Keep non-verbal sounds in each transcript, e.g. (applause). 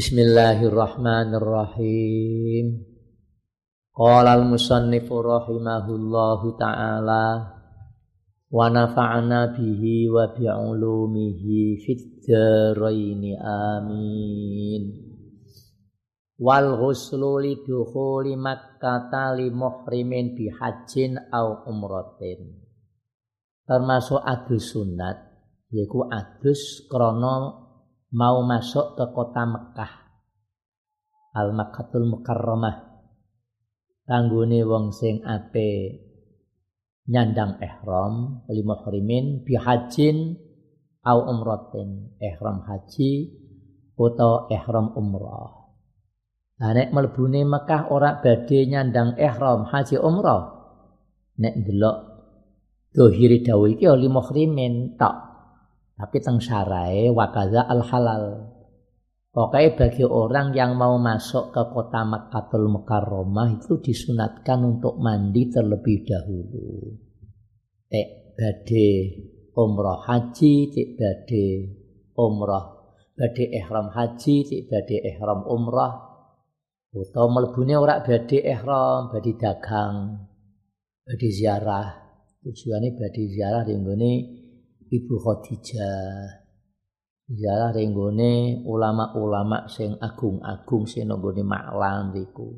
Bismillahirrahmanirrahim. Qala al-musannifu rahimahullahu ta'ala wa nafa'ana bihi wa bi'ulumihi fid amin. Wal ghuslu li dukhuli Makkah li muhrimin bi hajjin au umratin. Termasuk adus sunat yaiku adus krana mau masuk ke kota Mekah Al-Makkatul Mukarramah kanggone wong sing ape nyandang ihram li muhrimin bi hajin au umratin ihram haji utawa ihram umrah Nah, nek Mekah ora badhe nyandang ihram haji umrah. Nek ndelok dohiri dawuh iki ya li tok. Tapi teng syarai wakaza al halal. Pokoknya bagi orang yang mau masuk ke kota Makkatul Mukarramah itu disunatkan untuk mandi terlebih dahulu. Tek bade umroh haji, tek bade umroh bade ihram haji, tek bade ihram umroh. Atau melbune ora bade ihram, bade dagang, bade ziarah. Tujuannya bade ziarah di Ibu Khadijah. Ziarah renggone ulama-ulama sing agung-agung sing nenggone maklan riku.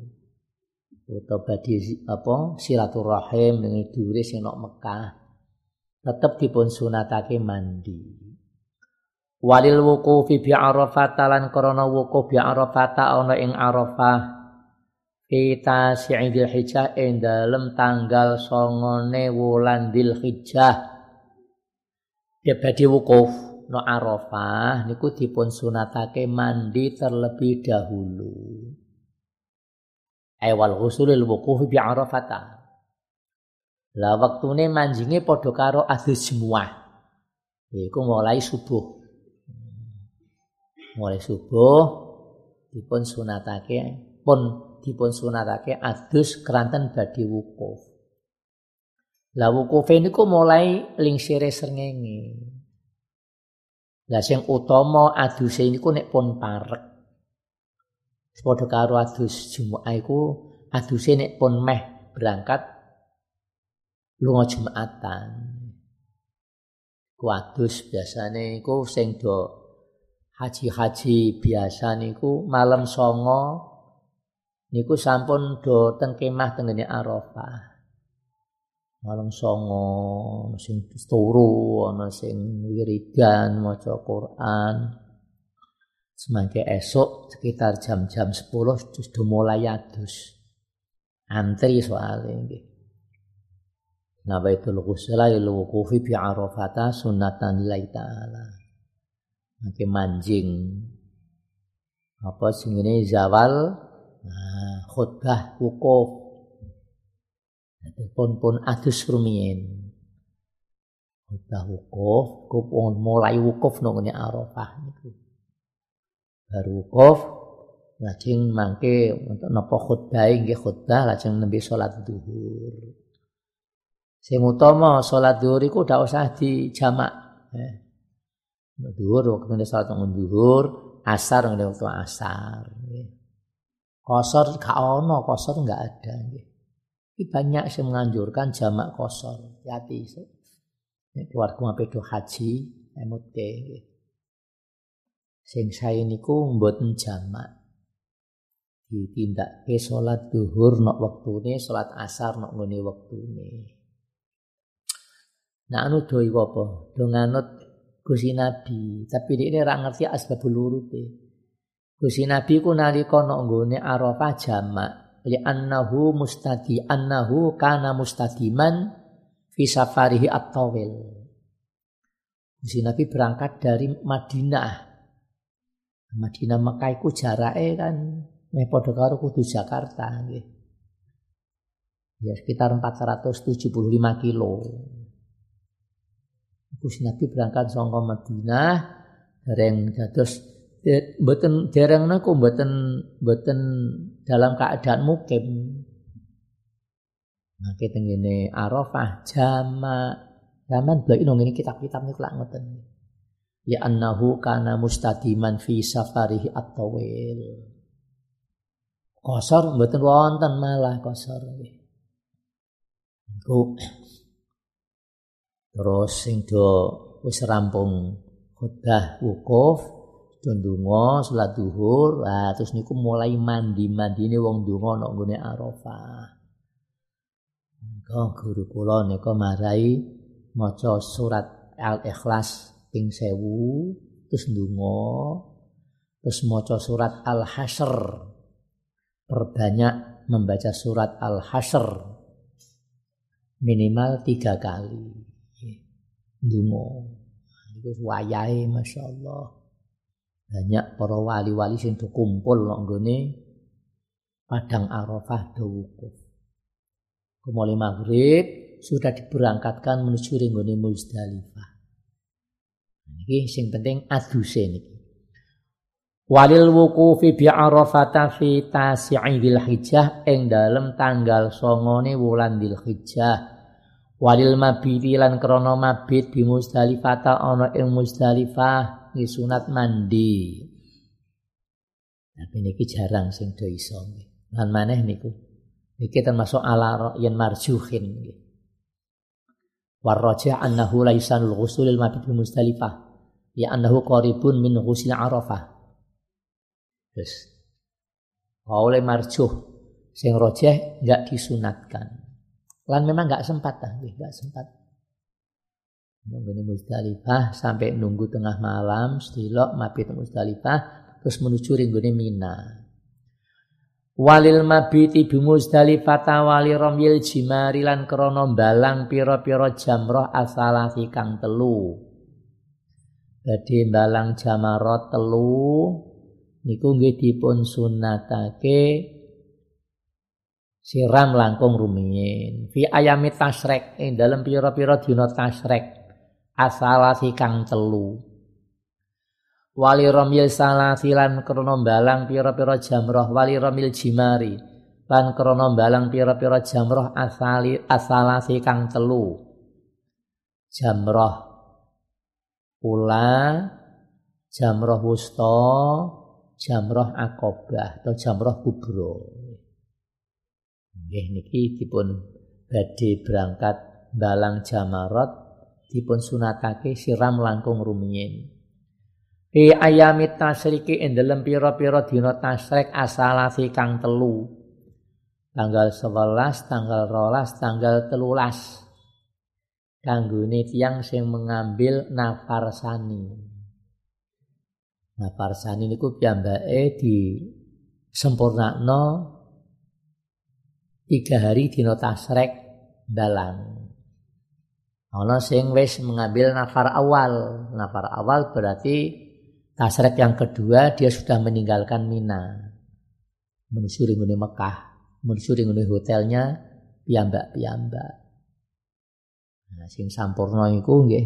Utawa badhe apa silaturahim dengan dure sing nok Mekah. Tetep dipun sunatake mandi. Walil wuqufi bi Arafah lan krana wukuf bi Arafah ana ing Arafah kita si'idil hijjah ing dalem tanggal songone wulan dil ya badhe wukuf no Arafah niku dipun sunatake mandi terlebih dahulu. Awal ghusulil wukuf bi Arafata. Lah waktune manjinge padha karo adus semua. Iku mulai subuh. Mulai subuh dipun sunatake pun dipun sunatake adus keranten badhe wukuf. Lah wukufe niku mulai lingsire srengenge. Lah sing utama aduse niku nek pun parek. Padha karo adus Jumat iku aduse nek pun meh berangkat lunga Jumatan. Ku adus biasane iku sing do haji-haji biasa niku malam songo niku sampun do teng kemah tengene Arafah. Malam songo sing turu ana sing wiridan maca Quran. Semangke esok sekitar jam-jam 10 sudah mulai adus. Antri soalnya nggih baitul ghusla lil wuqufi bi Arafata sunnatan lillahi ta'ala. Mungkin manjing. Apa sing ini zawal? Nah, khutbah wukuf pun pun adus rumiyin. Udah wukuf, kupon mulai wukuf nang Arafah niku. Baru wukuf lajeng mangke untuk napa khutbah nggih khutbah lajeng nembe salat zuhur. Sing utama salat zuhur iku ndak usah dijamak. Eh. Zuhur waktu salat zuhur, asar waktu asar. Kosor gak ono, kosor enggak ada nggih. Ini banyak yang menganjurkan jamak kosor. Hati Ini keluarga ngapain haji, emut ke. Sing saya niku mboten jamak. Ditindak ke sholat duhur waktu ini, sholat asar nok ngene ini. Nah anu doi apa? Do nganut Nabi, tapi ini ora ngerti asbabul urute. Gusti Nabi ku nalika nok nggone Arafah jamak li annahu mustadi annahu kana mustadiman fi safarihi at-tawil. Si Nabi berangkat dari Madinah. Madinah Mekah iku jarake kan meh padha karo kudu Jakarta nggih. Ya sekitar 475 kilo. Gusti Nabi berangkat saka Madinah dereng dados mboten dereng niku mboten mboten dalam keadaan mukim. Nah, kita ngene Arafah jama zaman blek ini kitab-kitab niku lak ngoten. ya annahu kana mustadiman fi safarihi at-tawil kosor mboten wonten malah kosor iku terus sing do wis rampung khutbah wukuf ndonga salat zuhur lah terus niku mulai mandi-mandine wong donga nek nggone Arafah. Nika guru kula nika marai maca surat Al-Ikhlas ping 1000 terus ndonga terus maca surat Al-Hasyr perbanyak membaca surat Al-Hasyr minimal tiga kali. Ndonga iku wayahe masyaallah banyak para wali-wali sing kumpul nang nggone padang Arafah do wukuf. Kemuli maghrib sudah diberangkatkan menuju ringgone Muzdalifah. Niki sing penting aduse niki. Walil wukufi bi Arafata fi tasi'i dzil hijjah ing dalem tanggal songone wulan dzil hijjah walil mabiti lan krana mabit bi Muzdalifah ana ing Muzdalifah nggih sunat mandi. Tapi niki jarang sing do iso nggih. Lan maneh niku niki termasuk ala yen marjuhin nggih. Warraja annahu laisanul ghusulil mabit bi Muzdalifah. Ya annahu qaribun min ghusil Arafah. Terus oleh marjuh sing rojeh enggak disunatkan. Lan memang nggak sempat lah, nggak sempat. Nunggu Musdalifah sampai nunggu tengah malam, setilok mabit Musdalifah, terus menuju ringgone Mina. Walil mabiti bi Musdalifah wali romyil jimari lan krana balang pira-pira jamroh asalasi kang telu. Jadi balang jamarot telu niku nggih dipun sunatake siram langkung rumiyin fi ayami tasrek ing dalam pira-pira dina tasrek asalasi kang telu. Wali romil salasilan krana balang pira-pira jamroh wali romil jimari lan krana balang pira-pira jamroh asali asalasi kang telu. Jamroh ula jamroh wusta jamroh akobah atau jamroh kubro. Nggih niki dipun badhe berangkat balang jamarot dipun sunatake siram langkung rumiyin. Fi ayami tasriki ing dalem pira-pira dina tasrik asalasi kang telu. Tanggal 11, tanggal 12, tanggal 13. Kanggone tiyang sing mengambil nafar sani. Nafar sani niku piyambake di sempurnakno tiga hari dino tasrek dalang. Ono sing wis mengambil nafar awal. Nafar awal berarti tasrek yang kedua dia sudah meninggalkan Mina. Menuju ringune Mekah, menuju ringune hotelnya piyambak-piyambak. Nah, sing sampurno iku nggih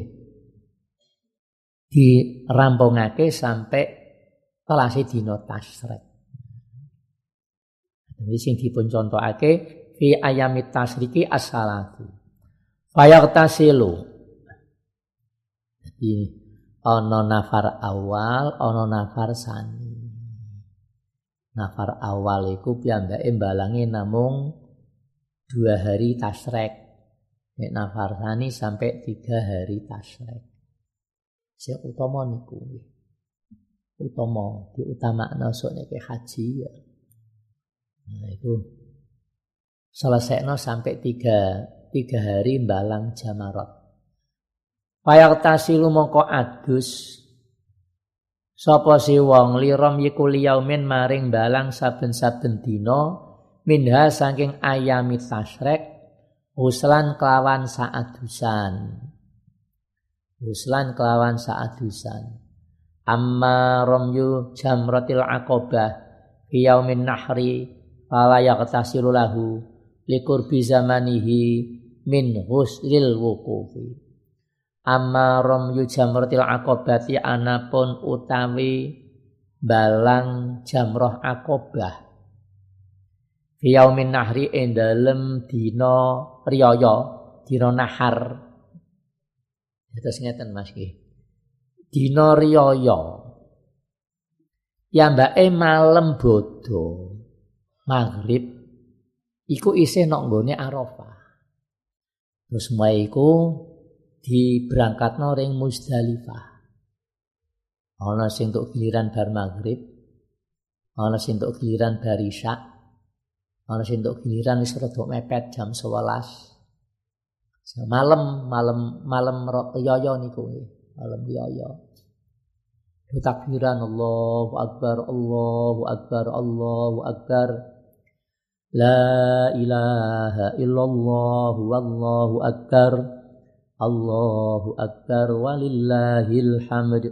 dirampungake sampai kelase dino tasrek. Jadi sing dipun contohake fi ayamit tasriki as-salatu. Fayagtasilu. Jadi ana nafar awal, ana nafar sani. Nafar awal iku piyambake mbalangi namung dua hari tasrek. Nek nafar sani sampai tiga hari tasrek. Sing utama niku utama diutamakno sok nek haji ya. Nah, itu selesai no sampai tiga, tiga hari balang jamarot. Payak tasilu mongko adus Sopo si wong lirom yiku liyaumin maring balang saben-saben dino minha saking ayami tasrek uslan kelawan saadusan. Uslan kelawan saadusan. Amma romyu jamratil akobah fiyaumin nahri fala yaqtasilu lahu liqurbi zamanihi min husril wukufi amma rom yujamratil akobati anapun utawi balang jamroh akobah fi yaumin nahri ing dalem dina riyaya dina nahar. Terus ngeten Mas nggih dina riyaya. Yambake malem bodho maghrib iku isih nok nggone Arafah. Terus mulai iku diberangkatno ring Musdalifah ana sing untuk giliran bar maghrib ana sing untuk giliran bar isya ana sing untuk giliran wis rada mepet jam 11 malam malam malam yoyo niku malam yoyo. Takbiran Allahu akbar Allahu akbar Allahu akbar La ilaha illallah wallahu akbar Allahu akbar walillahil hamd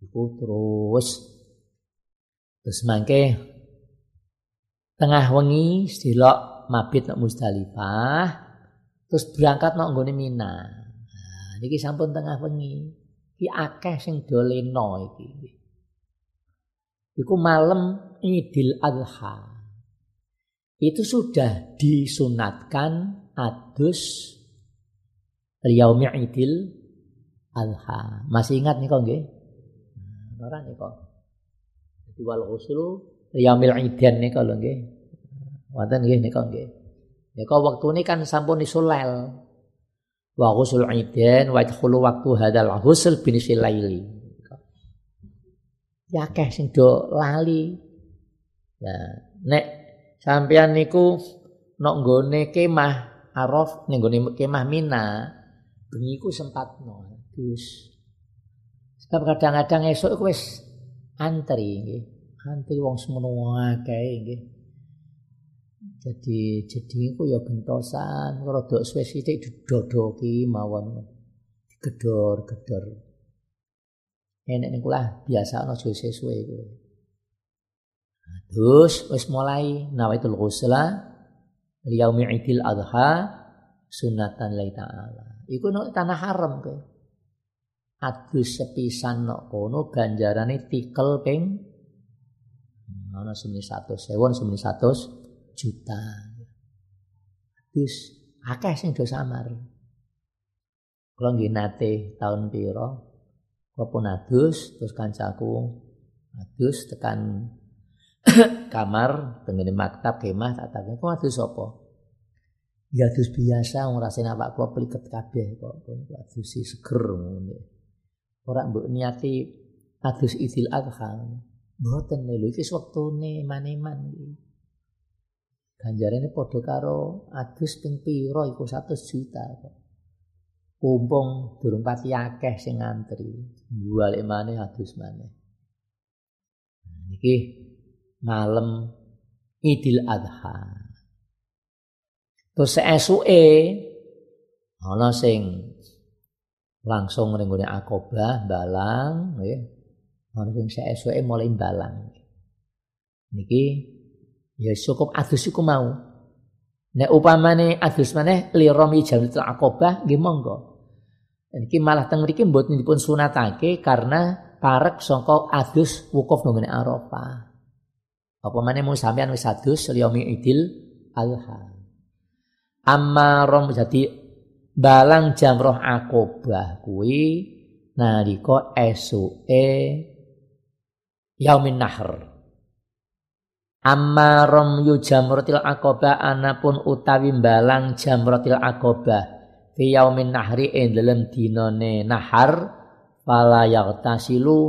Iku terus terus mangke tengah wengi sedilok mabit nak Musdalifah Terus berangkat nok nggone Mina. Nah, niki sampun tengah wengi. Ki akeh sing doleno iki. Iku malam Idul Adha. Itu sudah disunatkan adus yaumi Idul Adha. Masih ingat nih kok nggih? Nah, ora nih kok. Jadi wal ghuslu yaumil idan nih kalau nggih. Wonten nggih nih kok nggih. Kau waktu ini kan sampun isulel. Wa ghusl idan wa yadkhulu waktu hadal ghusl bin silaili. Ya keh sing do lali. Ya, nek sampean niku nok nggone kemah Araf ning nggone kemah Mina, bengi ku sempatno. Terus sebab kadang-kadang esuk wis antri nggih. Antri wong semono akeh nggih. Jadi jadi ku ya gentosan, rada suwe sithik didodoki mawon. Gedor-gedor. Enek niku lah biasa ana suwe-suwe iku. Terus wis mulai nawaitul ghusla liyaumi idil adha sunatan lillahi ta'ala. Iku no tanah haram kowe. Adus sepisan nok kono ganjarane tikel ping ana semene 100 sewon semene 100 juta. Terus akeh sing do samar. Kula nggih nate taun pira kula pun adus terus kancaku adus tekan (laughs) kamar tengene maktab kemah tak takon kok adus sapa? Ya adus biasa wong rasane awak kula pliket kabeh kok adus si seger ngono. Ora mbok niati adus idil adha. Mboten lho iki wektune maneman. Ganjarane padha karo adus ping pira iku 100 juta kok. Kumpung durung pati akeh sing ngantri. Balik maneh adus maneh. Nah, niki malam Idul Adha. Terus esuke ana sing langsung ning gone akobah balang nggih. Ana sing esuke mulai balang. Niki Ya cukup adus iku mau. Nek upamane adus maneh li romi jamratul akobah nggih monggo. Iki malah teng mriki mboten dipun sunatake karena parek sangka adus wukuf nang Arafah. Apa maneh mau sampean wis adus liyomi idil alha. Amma rom jadi balang jamroh akobah kuwi nalika esuke yaumin nahr. Amma yu jamratil aqabah anapun utawi balang jamratil aqabah fi yaumin nahri ing dalem dinane nahar fala yaghtasilu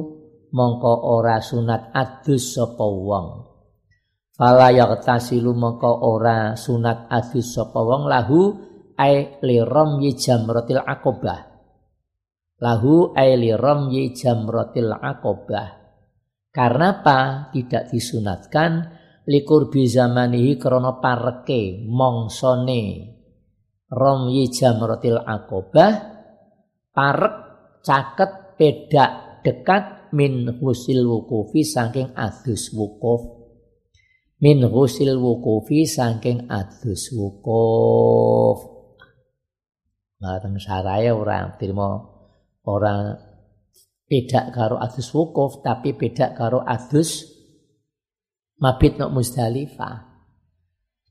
mongko ora sunat adus sapa wong fala yaghtasilu mongko ora sunat adus sapa wong lahu ai liram yi jamratil aqabah lahu ai liram yi jamratil aqabah karena apa? Tidak disunatkan likur bi zamanihi krana pareke mongsone. Romyi jamratil akobah parek caket pedak dekat min husil wukufi saking adus wukuf min husil wukufi saking adus wukuf Bareng saraya orang terima orang beda karo adus wukuf tapi beda karo adus mabit nok Musdalifah.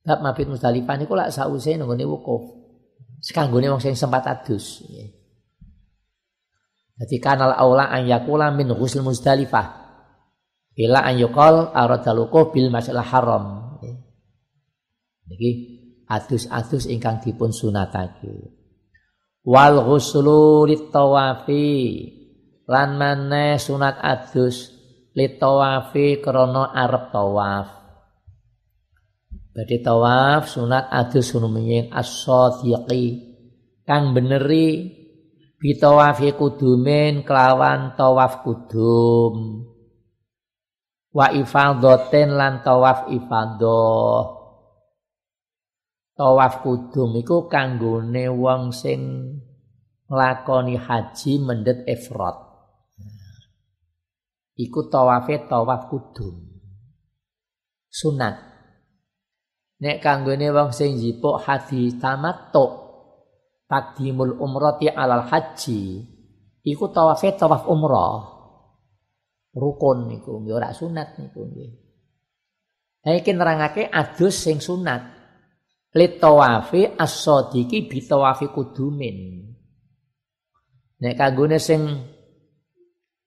Bab mabit Musdalifah niku lak sause nggone wukuf. Sekanggone wong sing sempat adus. Jadi kanal aula an min ghusl Muzdalifah. Ila an yuqal aradalukuh bil masalah haram. Niki adus-adus ingkang dipun sunatake. Wal ghuslu litawafi lan maneh sunat adus litawafi krana arep tawaf. Badhe tawaf sunat adus rumiyin as-sadiqi kang beneri bitawafi kudumin kelawan tawaf kudum wa ifadhatin lan tawaf ifadah tawaf kudum iku kanggone wong sing nglakoni haji mendhet ifrad iku tawafe tawaf kudum sunat. Nek kanggone wong sing jipuk haji tamattu takdimul umrati alal haji iku tawafe tawaf umrah rukun niku nggih ora sunat niku nggih ha iki nerangake adus sing sunat lit tawafi as-sadiqi bi tawafi kudumin nek kanggone sing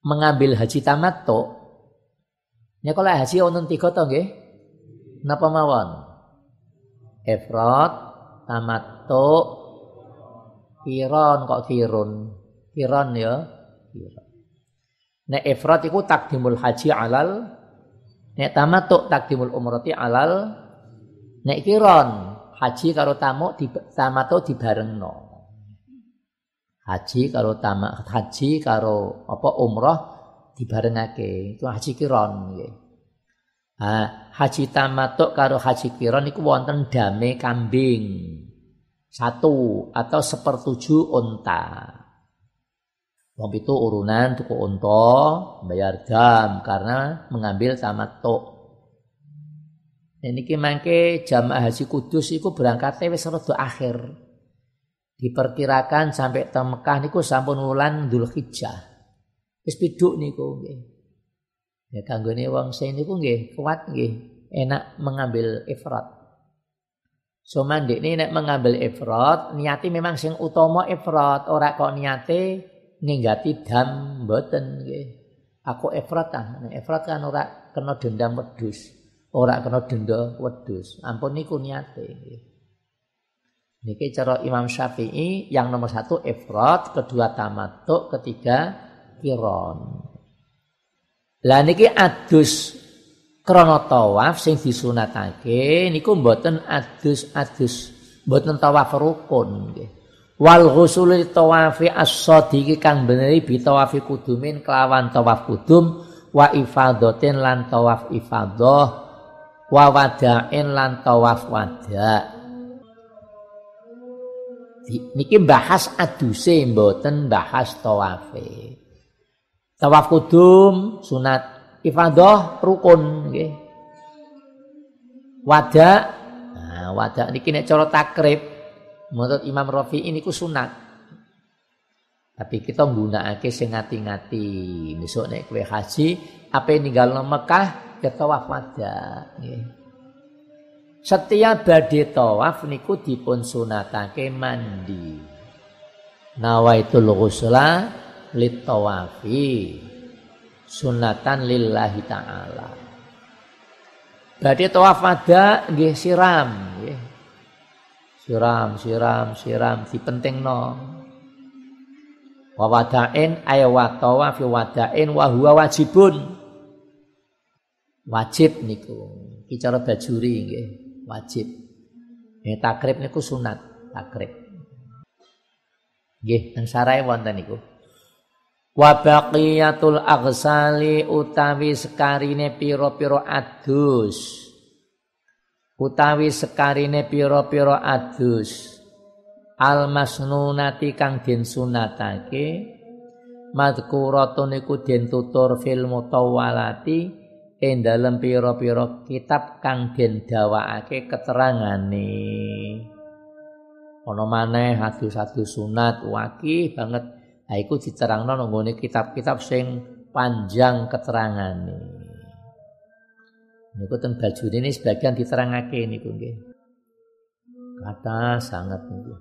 mengambil haji tamattu nek kalau haji wonten tiga to nggih napa mawon ifrat tamattu Kiron kok kirun. Kiron ya. Kiron. Nek ifrat iku takdimul haji alal nek tamattu takdimul umrati alal nek kiron haji karo tamu di tamattu dibarengno. Haji karo tamak haji karo apa umrah dibarengake. Itu haji kiron nggih. Ha, haji tamattu karo haji kiron iku wonten dame kambing satu atau sepertujuh unta. Wong itu urunan tuku unta, bayar jam karena mengambil tamattu. Ini mangke jamaah haji kudus itu berangkatnya wis rada akhir. Diperkirakan sampai ke Mekah niku sampun wulan Dzulhijjah. Wis piduk niku nggih. Ya kanggone wong sing niku nggih kuat nggih, enak mengambil ifrat. So ini nek mengambil ifrat, niati memang sing utama ifrat, ora kok niate ninggati dam mboten nggih. Aku ifrat ah, nek ifrat kan ora kena dendam wedhus, ora kena denda wedhus. Ampun niku niate nggih. Niki cara Imam Syafi'i yang nomor satu ifrat, kedua tamatuk, ketiga kiron. Lah niki adus krana tawaf sing disunatake niku mboten adus-adus mboten tawaf rukun nggih wal ghusul tawafi as-sadiqi kang beneri bi tawafi kudumin kelawan tawaf kudum wa ifadatin lan tawaf ifadah wa wada'in lan tawaf wada niki bahas aduse mboten bahas tawafe tawaf kudum sunat ifadah rukun nggih. Wada nah, wada niki nek cara takrib menurut Imam Rafi'i niku sunat. Tapi kita nggunakake sing ngati-ngati. Besok nek kowe haji apa ninggal Mekah ya tawaf wada. Setiap badhe tawaf niku dipun sunatake mandi. Nawaitul ghusla lit tawafi sunatan lillahi taala. Berarti tawaf wada nggih siram. Siram, siram, siram dipentingno. Wa wada'in ay wa tawaf wada'in wa huwa wajibun. Wajib niku. Iki cara bajuri nggih, wajib. Nek takrib niku sunat, takrib. Nggih, teng sarai wonten niku wa baqiyatul aghsali utawi sekarine pira-pira adus utawi sekarine pira-pira adus. Al masnunati kang den sunatake madhkuratun iku den tutur fil mutawwalati ing dalem pira-pira kitab kang den dawakake keterangane. Ana maneh adus-adus sunat wakih banget. Nah, iku diterangno kitab-kitab sing panjang keterangane. Niku teng baju ini sebagian diterangake niku nggih. Kata sangat niku.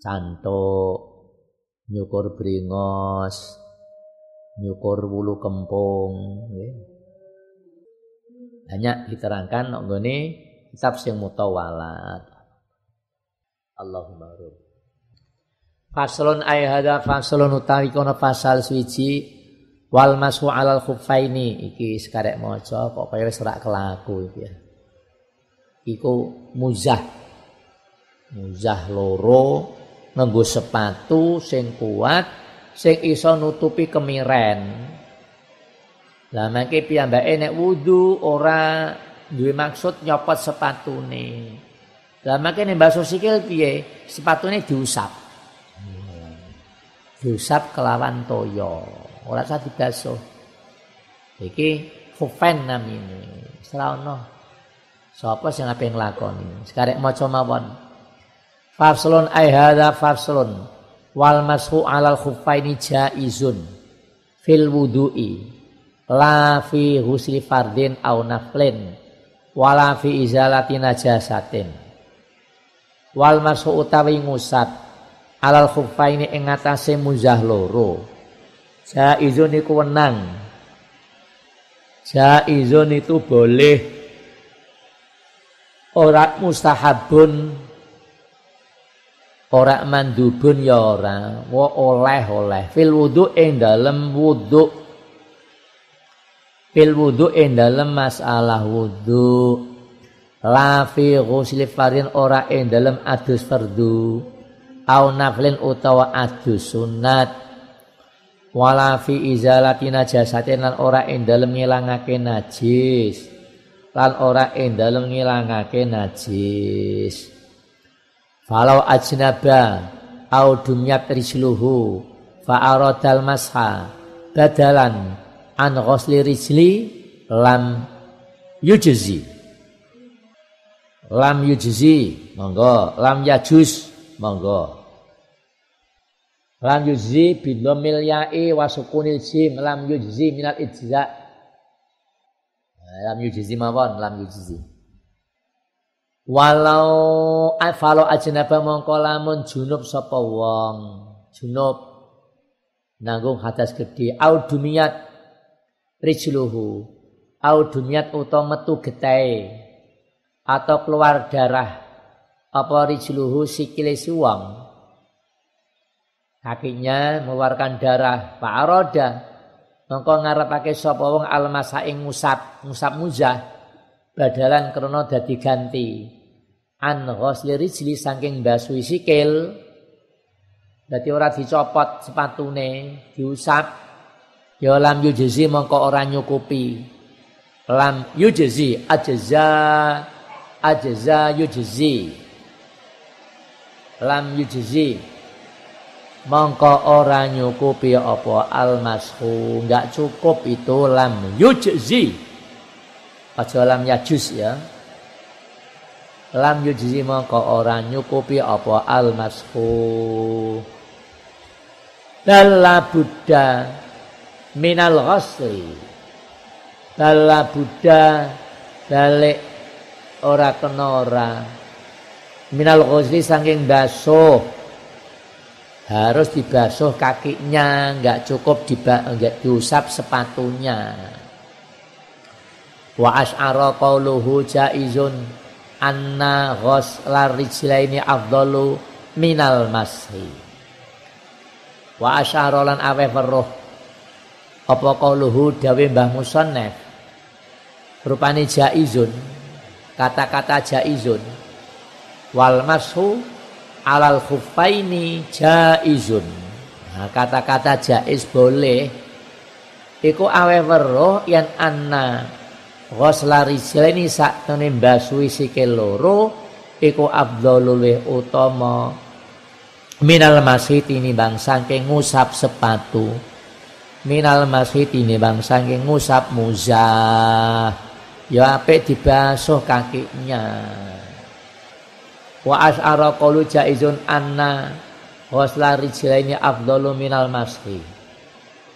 Cantuk nyukur bringos nyukur bulu kempung nggih banyak diterangkan nggone kitab sing mutawalat Allahumma rabb Faslun ay hadza faslun utawi kono pasal suci wal masu alal khuffaini iki sekarek maca kok kaya ora kelaku iki ya. Iku muzah. Muzah loro nganggo sepatu sing kuat sing iso nutupi kemiren. Lah mangke piyambake nek wudu ora duwe maksud nyopot sepatune. Lah mangke nek basuh sikil piye? Sepatune diusap. diusap kelawan toyo ora usah dibasuh. Iki khufen namine. Sraono sapa sing ape nglakoni? Sekarek maca mawon. Faslun ai hadza faslun wal mashu alal khuffaini jaizun. Fil wudu'i. La fi husli fardin au naflin. Wala fi izalati najasatin. Wal mashu utawi ngusap alal khuffaini ing ngatasé muzah loro jaizun iku wenang. Jaizun itu boleh. Ora mustahabun. Ora mandubun ya ora. Wa oleh oleh fil wudu ing dalem wudu. Fil wudu ing dalem masalah wudu. La fi ghusli farin ora ing dalem adus fardu. Au naflin utawa adu sunat wala fi izalati najasatin lan ora ing dalem ngilangake najis. Lan ora ing dalem ngilangake najis. Falau ajnaba au dumyat rijluhu fa aradal masha badalan an ghusli rijli lam yujzi. Lam yujzi monggo. Lam yajus monggo lam yujzi bidomil ya'i wa sukunil jim. Lam yujzi minal ijza. Lam yujzi mawon lam yujzi. Walau afalo ajnaba mongko lamun junub sapa wong? Junub. Nanggung hadas gede au dumiyat rijluhu. Au dumiyat utawa metu getahe atau keluar darah. Apa rijluhu sikile suwang kakinya mengeluarkan darah pak aroda mongko ngarepake sapa wong almasa ing ngusap ngusap muzah badalan krana dadi ganti. An ghusli rijli saking basui sikil. Dadi ora dicopot sepatune diusap ya lam yujzi mongko ora nyukupi. Lam yujzi ajza ajza yujzi. Lam yujzi mongko ora nyukupi apa almashu enggak cukup itu lam yujzi. Aja lam yajus ya. Lam yujzi mongko ora nyukupi apa almashu dalla buddha minal ghasli. Dalla buddha balik ora kena ora. Minal ghusli saking basuh harus dibasuh kakinya enggak cukup enggak diusap sepatunya. Wa asyara qauluhu jaizun anna ghuslar rijlaini afdalu minal mashi wa asyara lan awe weruh. Apa qauluhu dawe Mbah Musannaf? Rupane jaizun kata-kata jaizun wal mashu alal khuffaini jaizun. Nah, kata-kata jaiz boleh. Iku awe weruh yen anna ghusla rijlaini sak tene mbasuhi sikil loro iku afdhalul utama. Minal masjid ini bang saking ngusap sepatu. Minal masjid ini bang saking ngusap muzah. Ya apik dibasuh kakinya wa asyara qalu jaizun anna wasla rijlaini afdalu minal mashi.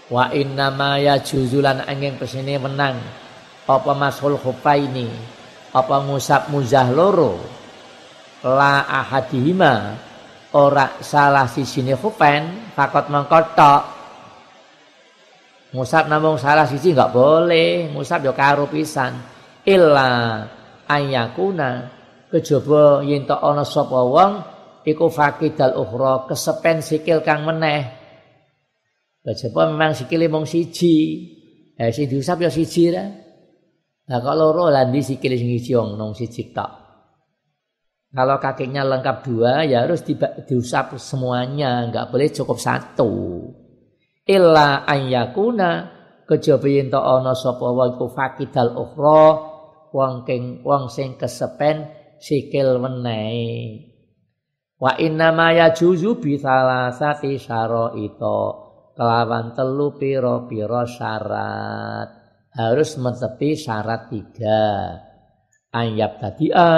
Wa inna ma yajuzulan angin pesini menang. Apa mashul khufaini? Apa ngusap muzah loro? La ahadihima. Ora salah sisi khufain fakot mengkotok musab namung salah sisi enggak boleh. Musab yo karo pisan. Illa ayakuna kejaba yen tok ana sapa wong iku fakidal ukhra kesepen sikil kang meneh. Kejaba memang sikile mung siji. Eh sing diusap ya siji ra. Nah kalau loro? Lah di sikil sing siji nang siji tok. Kalau kakinya lengkap dua ya harus di, diusap semuanya, nggak boleh cukup satu. Illa ayyakuna kejaba yen ana sapa wa iku fakidal ukhra wong king wong sing kesepen sikil menehi. Wa inna ma yajuzu bi salasati syaraita kelawan telu pira-pira syarat. Harus menepi syarat tiga. Ayab tadi'a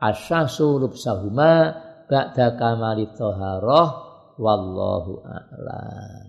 asyasu lubsahuma ba'da kamali toharoh wallahu a'lam.